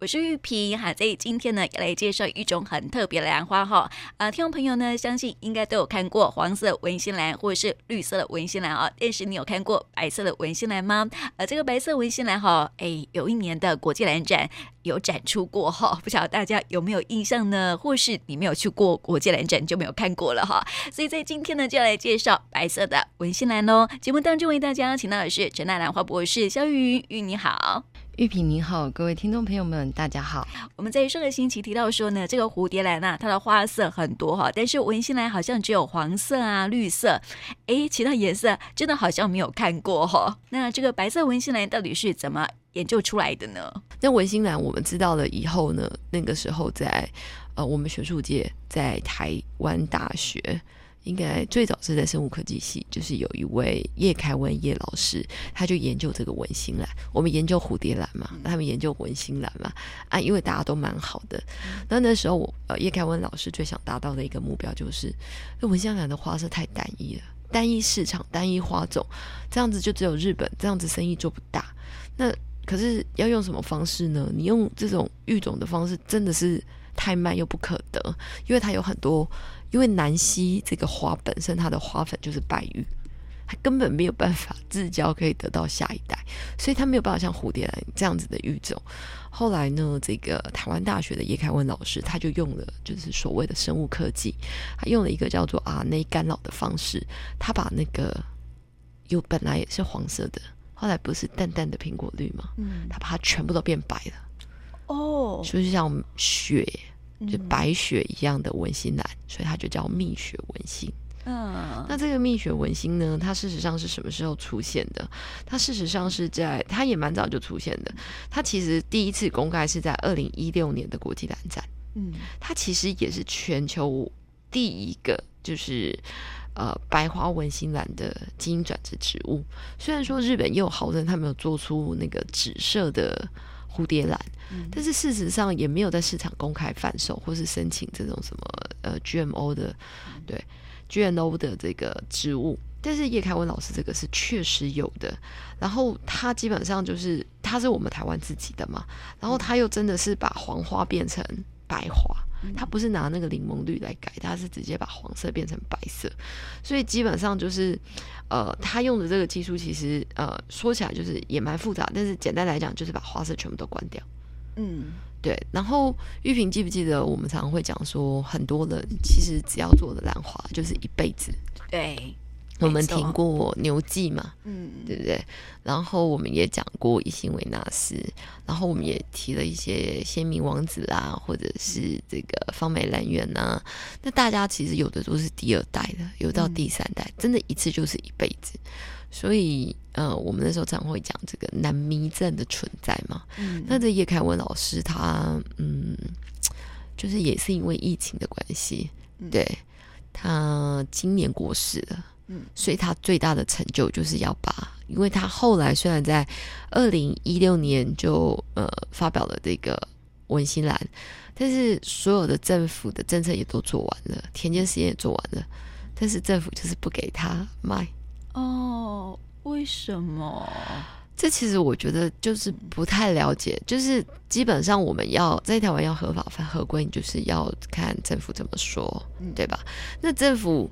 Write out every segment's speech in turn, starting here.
我是玉萍哈，在今天呢要来介绍一种很特别的兰花哈。呃，听众朋友呢，相信应该都有看过黄色文心兰或者是绿色的文心兰啊。但是你有看过白色的文心兰吗？呃，这个白色文心兰哈，哎，有一年的国际兰展有展出过哈，不晓得大家有没有印象呢？或是你没有去过国际兰展就没有看过了哈。所以在今天呢，就要来介绍白色的文心兰喽。节目当中为大家请到的是陈大兰花博士肖玉云，玉你好。玉萍你好，各位听众朋友们，大家好。我们在上个星期提到说呢，这个蝴蝶兰啊，它的花色很多哈，但是文心兰好像只有黄色啊、绿色，哎，其他颜色真的好像没有看过哈。那这个白色文心兰到底是怎么研究出来的呢？那文心兰我们知道了以后呢，那个时候在呃，我们学术界在台湾大学。应该最早是在生物科技系，就是有一位叶开文叶老师，他就研究这个文心兰。我们研究蝴蝶兰嘛，他们研究文心兰嘛，啊，因为大家都蛮好的。那那时候我呃叶开文老师最想达到的一个目标就是，这文心兰的花色太单一了，单一市场、单一花种，这样子就只有日本，这样子生意做不大。那可是要用什么方式呢？你用这种育种的方式真的是太慢又不可得，因为它有很多。因为南溪这个花本身它的花粉就是白玉，它根本没有办法自交可以得到下一代，所以它没有办法像蝴蝶兰这样子的育种。后来呢，这个台湾大学的叶凯文老师他就用了就是所谓的生物科技，他用了一个叫做 RNA 干扰的方式，他把那个有本来也是黄色的，后来不是淡淡的苹果绿吗？嗯，他把它全部都变白了。哦，就是像雪。就白雪一样的文心兰，所以它就叫蜜雪文心。嗯，那这个蜜雪文心呢，它事实上是什么时候出现的？它事实上是在，它也蛮早就出现的。它其实第一次公开是在二零一六年的国际兰展。嗯，它其实也是全球第一个就是呃白花文心兰的基因转植植物。虽然说日本也有豪人，他没有做出那个紫色的。蝴蝶兰，但是事实上也没有在市场公开贩售，或是申请这种什么呃 GMO 的，对 GMO 的这个植物。但是叶凯文老师这个是确实有的，然后他基本上就是他是我们台湾自己的嘛，然后他又真的是把黄花变成白花。他不是拿那个柠檬绿来改，它是直接把黄色变成白色，所以基本上就是，呃，他用的这个技术其实呃说起来就是也蛮复杂，但是简单来讲就是把花色全部都关掉。嗯，对。然后玉萍记不记得我们常常会讲说，很多人其实只要做的兰花就是一辈子。对。我们听过牛记嘛，嗯，对不对？然后我们也讲过伊辛维纳斯，然后我们也提了一些鲜明王子啊，或者是这个方美兰园呐。那大家其实有的都是第二代的，有到第三代，真的一次就是一辈子。所以，呃，我们那时候常会讲这个南迷症的存在嘛。嗯，那这叶凯文老师他，嗯，就是也是因为疫情的关系，对，他今年过世了。嗯，所以他最大的成就就是要把，因为他后来虽然在二零一六年就呃发表了这个文心兰，但是所有的政府的政策也都做完了，田间实验也做完了，但是政府就是不给他卖。哦，为什么？这其实我觉得就是不太了解，就是基本上我们要在台湾要合法合规，你就是要看政府怎么说，对吧？那政府。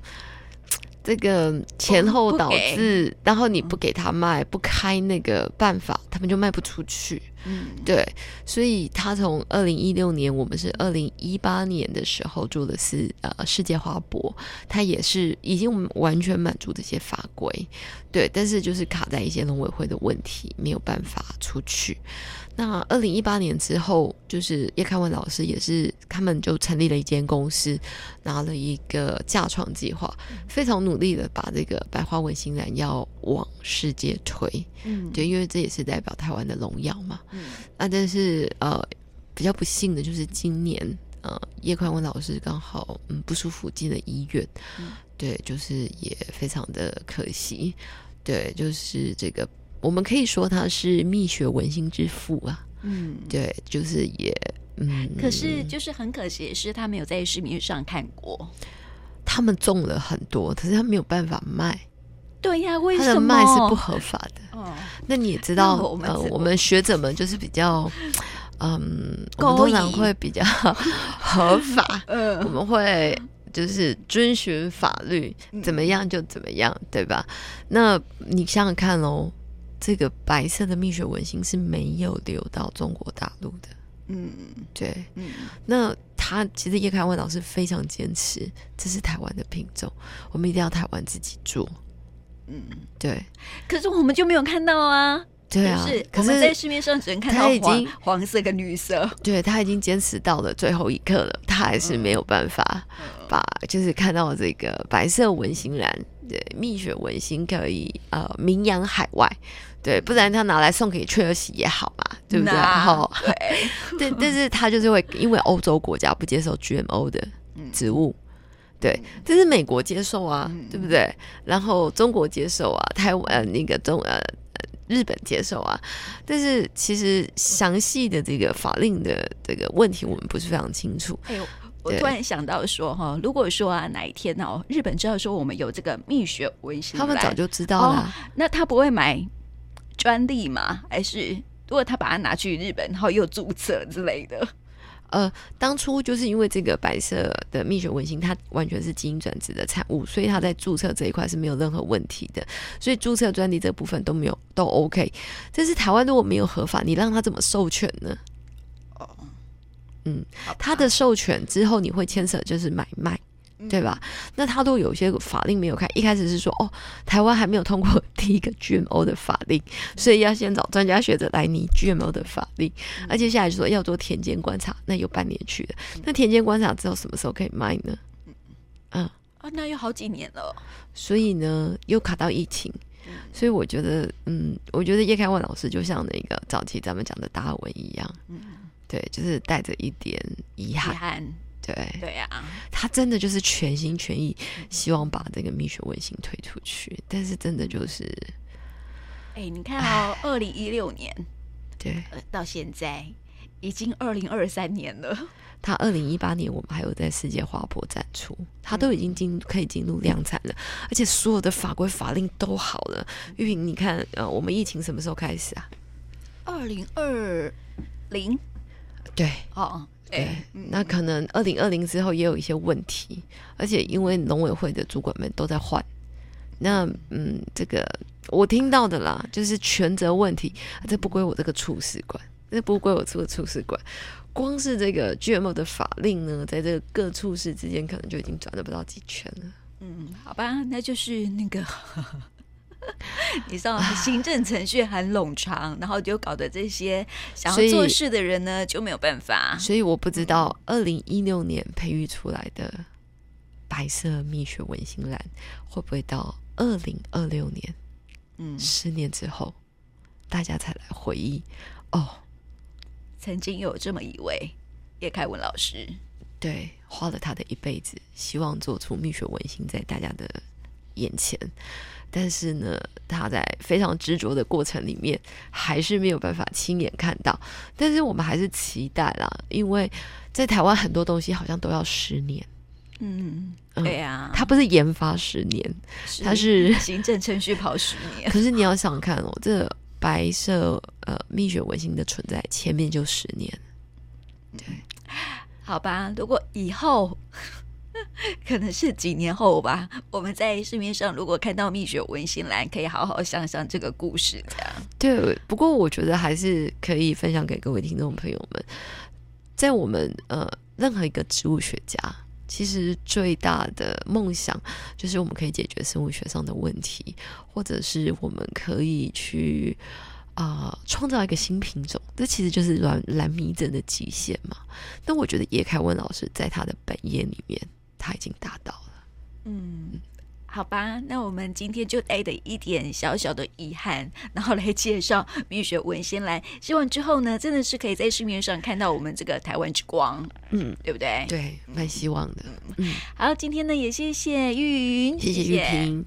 这个前后导致，然后你不给他卖，不开那个办法，他们就卖不出去。嗯，对，所以他从二零一六年，我们是二零一八年的时候做的是呃世界花博，他也是已经完全满足这些法规，对，但是就是卡在一些农委会的问题，没有办法出去。那二零一八年之后，就是叶开文老师也是，他们就成立了一间公司，拿了一个架创计划，非常努力的把这个白花文心兰要往世界推。嗯，对，因为这也是代表台湾的荣耀嘛。嗯，那但是呃，比较不幸的就是今年呃，叶宽文老师刚好嗯不舒服进了医院。嗯，对，就是也非常的可惜。对，就是这个。我们可以说他是蜜雪文心之父啊，嗯，对，就是也，嗯，可是就是很可惜的是，他没有在市面上看过。他们种了很多，可是他没有办法卖。对呀，为什么？他的卖是不合法的。哦，那你也知道，我们、呃、我们学者们就是比较，嗯，我们通常会比较 合法，嗯，我们会就是遵循法律，怎么样就怎么样，对吧？那你想想看喽，这个白色的蜜雪文心是没有流到中国大陆的，嗯，对，嗯，那他其实叶开文老师非常坚持，这是台湾的品种，我们一定要台湾自己做，嗯，对，可是我们就没有看到啊。对啊，是可是我们在市面上只能看到黄已经黄色跟绿色。对，他已经坚持到了最后一刻了，他还是没有办法把，就是看到这个白色文心兰，对，蜜雪文心可以呃名扬海外，对，不然他拿来送给雀儿喜也好嘛，对不对？然后对，对，但是他就是会因为欧洲国家不接受 GMO 的植物，对，这是美国接受啊，对不对？然后中国接受啊，台湾呃那个中呃。日本接受啊，但是其实详细的这个法令的这个问题，我们不是非常清楚。哎呦，我突然想到说哈，如果说啊哪一天哦，日本知道说我们有这个蜜雪文心，他们早就知道了，哦，那他不会买专利吗？还是如果他把它拿去日本，然后又注册之类的？呃，当初就是因为这个白色的蜜雪文心，它完全是基因转殖的产物，所以它在注册这一块是没有任何问题的，所以注册专利这部分都没有都 OK。但是台湾如果没有合法，你让他怎么授权呢？哦，嗯，他的授权之后，你会牵扯就是买卖。对吧？那他都有些法令没有开，一开始是说哦，台湾还没有通过第一个 GMO 的法令，所以要先找专家学者来拟 GMO 的法令，而接下来就说要做田间观察，那有半年去的。那田间观察之后什么时候可以卖呢？嗯啊，那有好几年了。所以呢，又卡到疫情，所以我觉得，嗯，我觉得叶开文老师就像那个早期咱们讲的达尔文一样，嗯，对，就是带着一点遗憾。遗憾对对呀，他真的就是全心全意希望把这个蜜雪文心推出去，但是真的就是，哎，你看哦，二零一六年，对，到现在已经二零二三年了。他二零一八年我们还有在世界花博展出，他都已经进可以进入量产了，而且所有的法规法令都好了。玉萍，你看，呃，我们疫情什么时候开始啊？二零二零，对，哦。对，那可能二零二零之后也有一些问题，而且因为农委会的主管们都在换，那嗯，这个我听到的啦，就是权责问题，这不归我这个处事管，这不归我这个处事管，光是这个 GMO 的法令呢，在这个各处室之间可能就已经转了不到几圈了。嗯，好吧，那就是那个。你知道行政程序很冗长，然后就搞得这些想要做事的人呢就没有办法。所以我不知道二零一六年培育出来的白色蜜雪文心兰会不会到二零二六年，嗯，十年之后大家才来回忆哦，曾经有这么一位叶开文老师，对，花了他的一辈子，希望做出蜜雪文心在大家的眼前。但是呢，他在非常执着的过程里面，还是没有办法亲眼看到。但是我们还是期待啦，因为在台湾很多东西好像都要十年。嗯，对呀，他不是研发十年，他是 行政程序跑十年。可是你要想看哦，这白色呃蜜雪文心的存在，前面就十年。对，好吧，如果以后。可能是几年后吧，我们在市面上如果看到蜜雪文心兰，可以好好想想这个故事。这样对，不过我觉得还是可以分享给各位听众朋友们，在我们呃任何一个植物学家，其实最大的梦想就是我们可以解决生物学上的问题，或者是我们可以去啊、创造一个新品种，这其实就是蓝蓝迷症的极限嘛。但我觉得叶凯文老师在他的本业里面。他已经达到了，嗯，好吧，那我们今天就带着一点小小的遗憾，然后来介绍蜜雪文先来。希望之后呢，真的是可以在市面上看到我们这个台湾之光，嗯，对不对？对，蛮希望的。嗯，好，今天呢也谢谢玉云，谢谢玉萍。